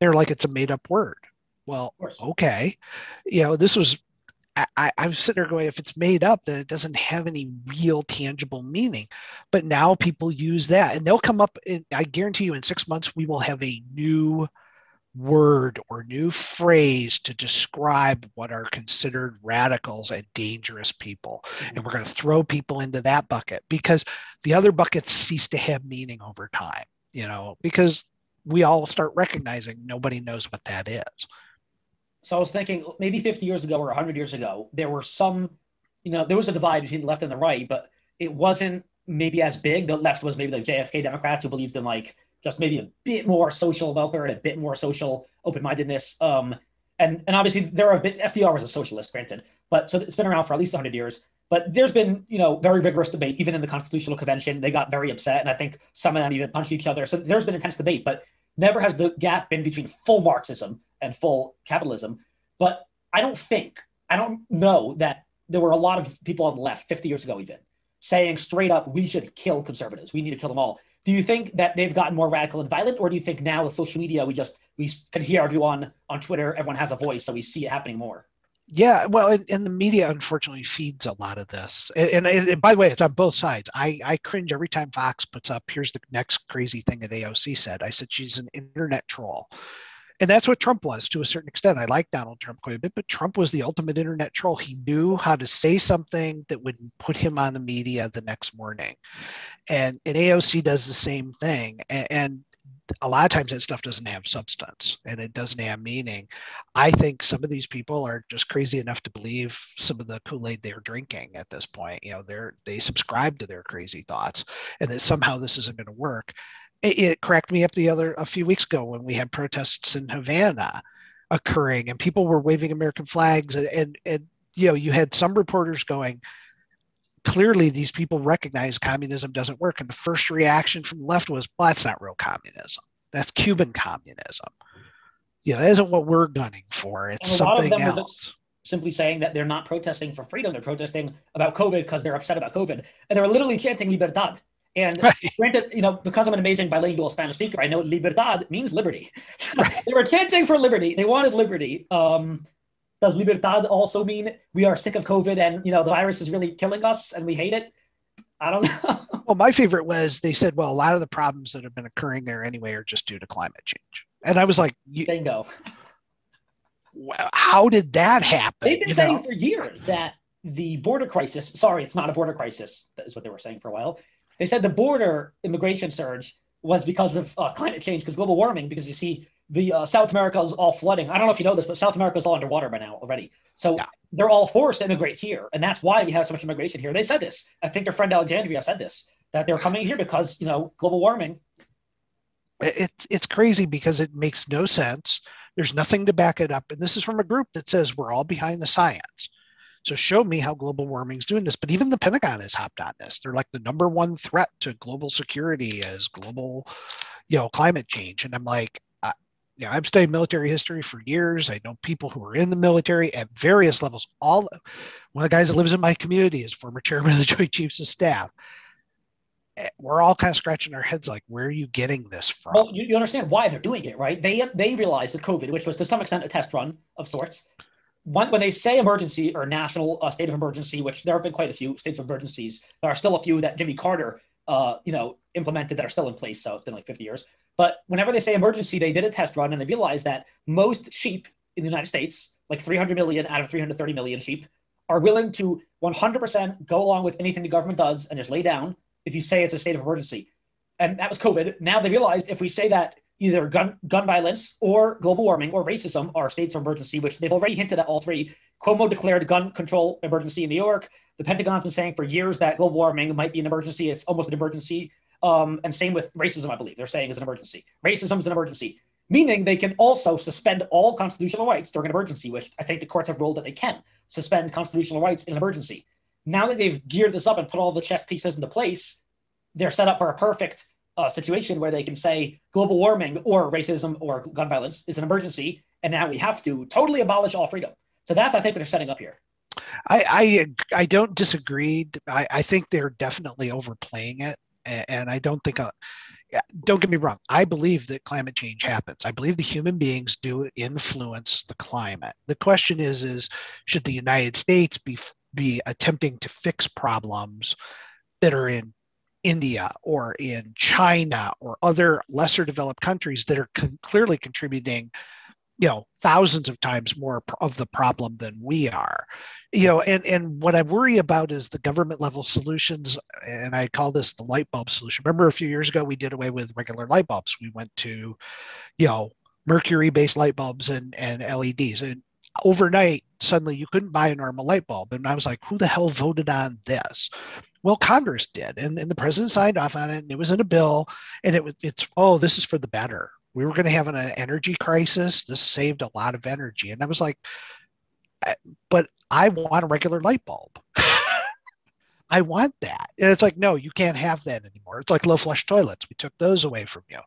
they're like it's a made up word well okay you know this was I, I was sitting there going, if it's made up, then it doesn't have any real tangible meaning. But now people use that and they'll come up. In, I guarantee you, in six months, we will have a new word or new phrase to describe what are considered radicals and dangerous people. Mm-hmm. And we're going to throw people into that bucket because the other buckets cease to have meaning over time, you know, because we all start recognizing nobody knows what that is. So I was thinking maybe 50 years ago or 100 years ago, there were some, you know, there was a divide between the left and the right, but it wasn't maybe as big. The left was maybe the JFK Democrats who believed in like just maybe a bit more social welfare and a bit more social open mindedness. Um, and and obviously there have been FDR was a socialist, granted, but so it's been around for at least 100 years. But there's been, you know, very vigorous debate, even in the Constitutional Convention. They got very upset, and I think some of them even punched each other. So there's been intense debate, but never has the gap been between full Marxism and full capitalism. But I don't think, I don't know that there were a lot of people on the left 50 years ago, even saying straight up, we should kill conservatives. We need to kill them all. Do you think that they've gotten more radical and violent, or do you think now with social media, we just we can hear everyone on Twitter, everyone has a voice, so we see it happening more? Yeah, well, and, and the media unfortunately feeds a lot of this. And, and, and, by the way, it's on both sides. I, I cringe every time Fox puts up, here's the next crazy thing that AOC said. I said she's an internet troll. And that's what Trump was to a certain extent. I like Donald Trump quite a bit, but Trump was the ultimate internet troll. He knew how to say something that would put him on the media the next morning. And, and AOC does the same thing. And, and a lot of times that stuff doesn't have substance and it doesn't have meaning. I think some of these people are just crazy enough to believe some of the Kool-Aid they're drinking at this point. You know, they're they subscribe to their crazy thoughts and that somehow this isn't going to work it, it cracked me up the other a few weeks ago when we had protests in Havana occurring and people were waving American flags and, and, and you know you had some reporters going clearly these people recognize communism doesn't work. And the first reaction from the left was well that's not real communism. That's cuban communism. You know that isn't what we're gunning for. It's something else. simply saying that they're not protesting for freedom. They're protesting about covid because they're upset about covid. And they were literally chanting libertad and right. granted, you know, because I'm an amazing bilingual Spanish speaker, I know libertad means liberty. Right. they were chanting for liberty. They wanted liberty. Um, does libertad also mean we are sick of COVID and you know the virus is really killing us and we hate it? I don't know. well, my favorite was they said, well, a lot of the problems that have been occurring there anyway are just due to climate change. And I was like, bingo. How did that happen? They've been saying know? for years that the border crisis, sorry, it's not a border crisis. That is what they were saying for a while. They said the border immigration surge was because of uh, climate change, because global warming, because you see the uh, South America is all flooding. I don't know if you know this, but South America is all underwater by now already. So yeah. they're all forced to immigrate here, and that's why we have so much immigration here. They said this. I think their friend Alexandria said this that they're coming here because you know global warming. It's it's crazy because it makes no sense. There's nothing to back it up, and this is from a group that says we're all behind the science. So show me how global warming is doing this. But even the Pentagon has hopped on this. They're like the number one threat to global security as global, you know, climate change. And I'm like, uh, yeah, I've studied military history for years. I know people who are in the military at various levels. All one of the guys that lives in my community is former chairman of the Joint Chiefs of Staff. Eh, we're all kind of scratching our heads like, where are you getting this from? Well, you, you understand why they're doing it, right? They they realized with COVID, which was to some extent a test run of sorts, when, when they say emergency or national uh, state of emergency, which there have been quite a few states of emergencies, there are still a few that Jimmy Carter, uh, you know, implemented that are still in place. So it's been like 50 years. But whenever they say emergency, they did a test run and they realized that most sheep in the United States, like 300 million out of 330 million sheep, are willing to 100% go along with anything the government does and just lay down if you say it's a state of emergency. And that was COVID. Now they realized if we say that either gun gun violence or global warming or racism are states of emergency, which they've already hinted at all three. Cuomo declared gun control emergency in New York. The Pentagon's been saying for years that global warming might be an emergency. It's almost an emergency. Um, and same with racism, I believe they're saying is an emergency. Racism is an emergency, meaning they can also suspend all constitutional rights during an emergency, which I think the courts have ruled that they can suspend constitutional rights in an emergency. Now that they've geared this up and put all the chess pieces into place, they're set up for a perfect uh, situation where they can say global warming or racism or gun violence is an emergency, and now we have to totally abolish all freedom. So that's I think what they're setting up here. I I, I don't disagree. I, I think they're definitely overplaying it, and I don't think. Uh, don't get me wrong. I believe that climate change happens. I believe the human beings do influence the climate. The question is, is should the United States be be attempting to fix problems that are in India or in China or other lesser developed countries that are con- clearly contributing you know thousands of times more of the problem than we are. You know and and what i worry about is the government level solutions and i call this the light bulb solution. Remember a few years ago we did away with regular light bulbs. We went to you know mercury based light bulbs and and leds and overnight suddenly you couldn't buy a normal light bulb. And i was like who the hell voted on this well, Congress did, and, and the president signed off on it, and it was in a bill, and it was it's oh, this is for the better. We were going to have an, an energy crisis. This saved a lot of energy, and I was like, but I want a regular light bulb. I want that. And it's like, no, you can't have that anymore. It's like low flush toilets. We took those away from you.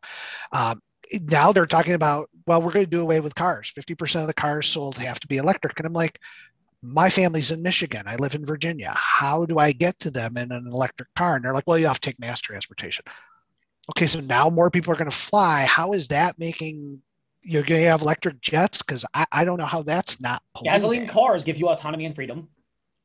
Um, now they're talking about, well, we're going to do away with cars. 50% of the cars sold have to be electric. And I'm like, my family's in Michigan. I live in Virginia. How do I get to them in an electric car? And they're like, well, you have to take mass transportation. Okay, so now more people are going to fly. How is that making you're going to have electric jets? Because I, I don't know how that's not polluting. gasoline cars give you autonomy and freedom,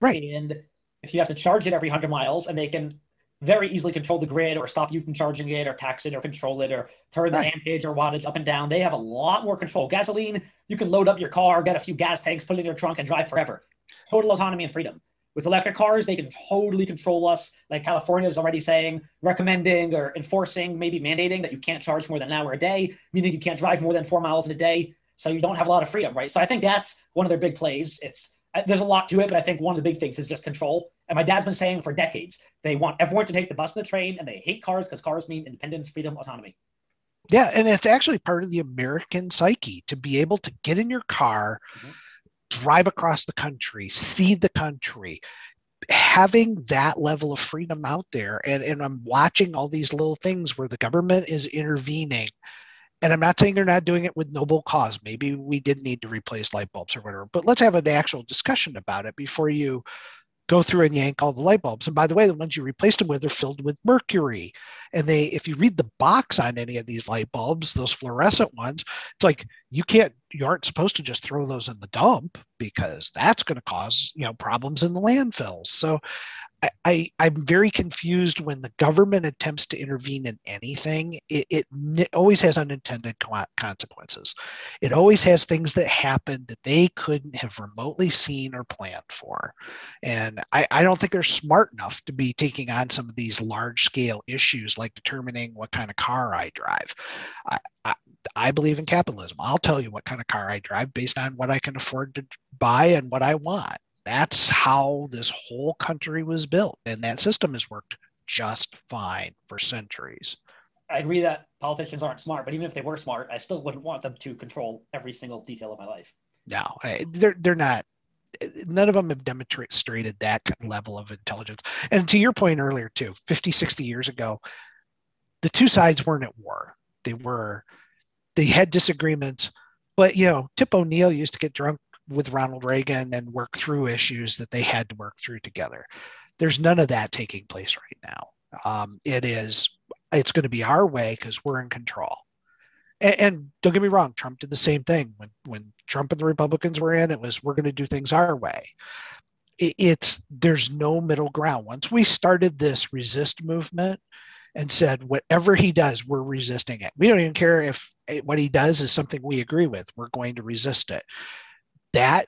right? And if you have to charge it every hundred miles, and they can very easily control the grid or stop you from charging it or tax it or control it or turn the right. ampage or wattage up and down. They have a lot more control. Gasoline, you can load up your car, get a few gas tanks, put it in your trunk, and drive forever. Total autonomy and freedom. With electric cars, they can totally control us. Like California is already saying, recommending or enforcing, maybe mandating that you can't charge more than an hour a day, meaning you can't drive more than four miles in a day. So you don't have a lot of freedom, right? So I think that's one of their big plays. It's there's a lot to it, but I think one of the big things is just control. And my dad's been saying for decades, they want everyone to take the bus and the train, and they hate cars because cars mean independence, freedom, autonomy. Yeah, and it's actually part of the American psyche to be able to get in your car, mm-hmm. drive across the country, see the country, having that level of freedom out there. And, and I'm watching all these little things where the government is intervening and I'm not saying they're not doing it with noble cause. Maybe we did need to replace light bulbs or whatever, but let's have an actual discussion about it before you go through and yank all the light bulbs. And by the way, the ones you replaced them with are filled with mercury. And they, if you read the box on any of these light bulbs, those fluorescent ones, it's like you can't, you aren't supposed to just throw those in the dump because that's going to cause, you know, problems in the landfills. So I, I am very confused when the government attempts to intervene in anything. It, it, it always has unintended consequences. It always has things that happen that they couldn't have remotely seen or planned for. And I, I don't think they're smart enough to be taking on some of these large scale issues like determining what kind of car I drive. I, I, I believe in capitalism. I'll tell you what kind of car I drive based on what I can afford to buy and what I want that's how this whole country was built. And that system has worked just fine for centuries. I agree that politicians aren't smart, but even if they were smart, I still wouldn't want them to control every single detail of my life. No, they're they're not. None of them have demonstrated that level of intelligence. And to your point earlier, too, 50, 60 years ago, the two sides weren't at war. They were, they had disagreements, but you know, Tip O'Neill used to get drunk with Ronald Reagan and work through issues that they had to work through together. There's none of that taking place right now. Um, it is, it's going to be our way because we're in control. And, and, don't get me wrong, Trump did the same thing when when Trump and the Republicans were in. It was we're going to do things our way. It, it's there's no middle ground. Once we started this resist movement, and said, whatever he does, we're resisting it. We don't even care if what he does is something we agree with. We're going to resist it that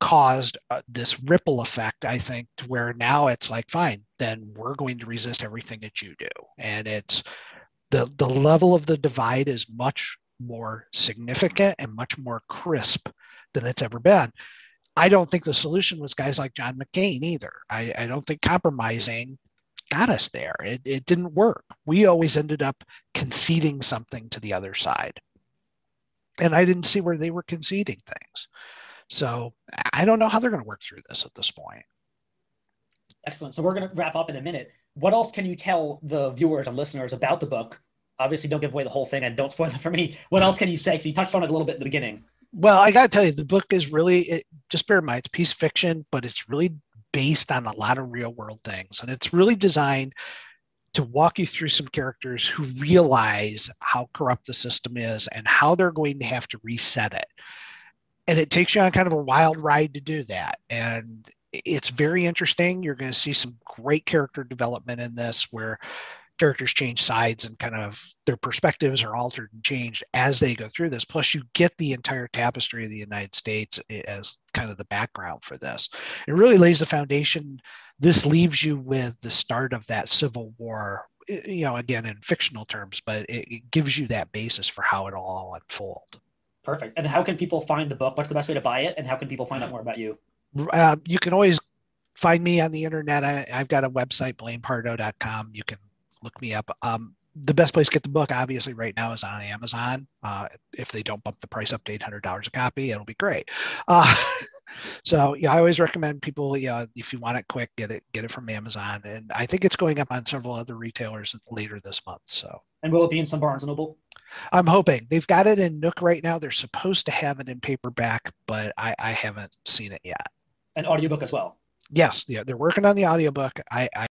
caused uh, this ripple effect i think to where now it's like fine then we're going to resist everything that you do. And it's the the level of the divide is much more significant and much more crisp than it's ever been. I don't think the solution was guys like john mccain either. I, I don't think compromising got us there. It, it didn't work. We always ended up conceding something to the other side. And i didn't see where they were conceding things so I don't know how they're going to work through this at this point. Excellent. So we're going to wrap up in a minute. What else can you tell the viewers and listeners about the book? Obviously, don't give away the whole thing and don't spoil it for me. What else can you say? Because you touched on it a little bit in the beginning. Well, I got to tell you, the book is really, it, just bear in mind, it's piece fiction, but it's really based on a lot of real world things. And it's really designed to walk you through some characters who realize how corrupt the system is and how they're going to have to reset it and it takes you on kind of a wild ride to do that. And it's very interesting. You're going to see some great character development in this where characters change sides and kind of their perspectives are altered and changed as they go through this. Plus you get the entire tapestry of the united states as kind of the background for this. It really lays the foundation. This leaves you with the start of that civil war you know again in fictional terms but it, gives you that basis for how it all unfold Perfect. And how can people find the book? What's the best way to buy it? And how can people find out more about you? Uh, you can always find me on the internet. I, have got a website, blainepardoe.com. You can look me up. Um, the best place to get the book, obviously, right now is on Amazon. Uh, if they don't bump the price up to $800 a copy, it'll be great. Uh, so yeah, I always recommend people, yeah, if you want it quick, get it, get it from Amazon. And I think it's going up on several other retailers later this month. So. And will it be in some Barnes and Noble? I'm hoping they've got it in Nook right now. They're supposed to have it in paperback, but I, I haven't seen it yet. An audiobook as well. Yes, yeah, they're working on the audiobook. I, I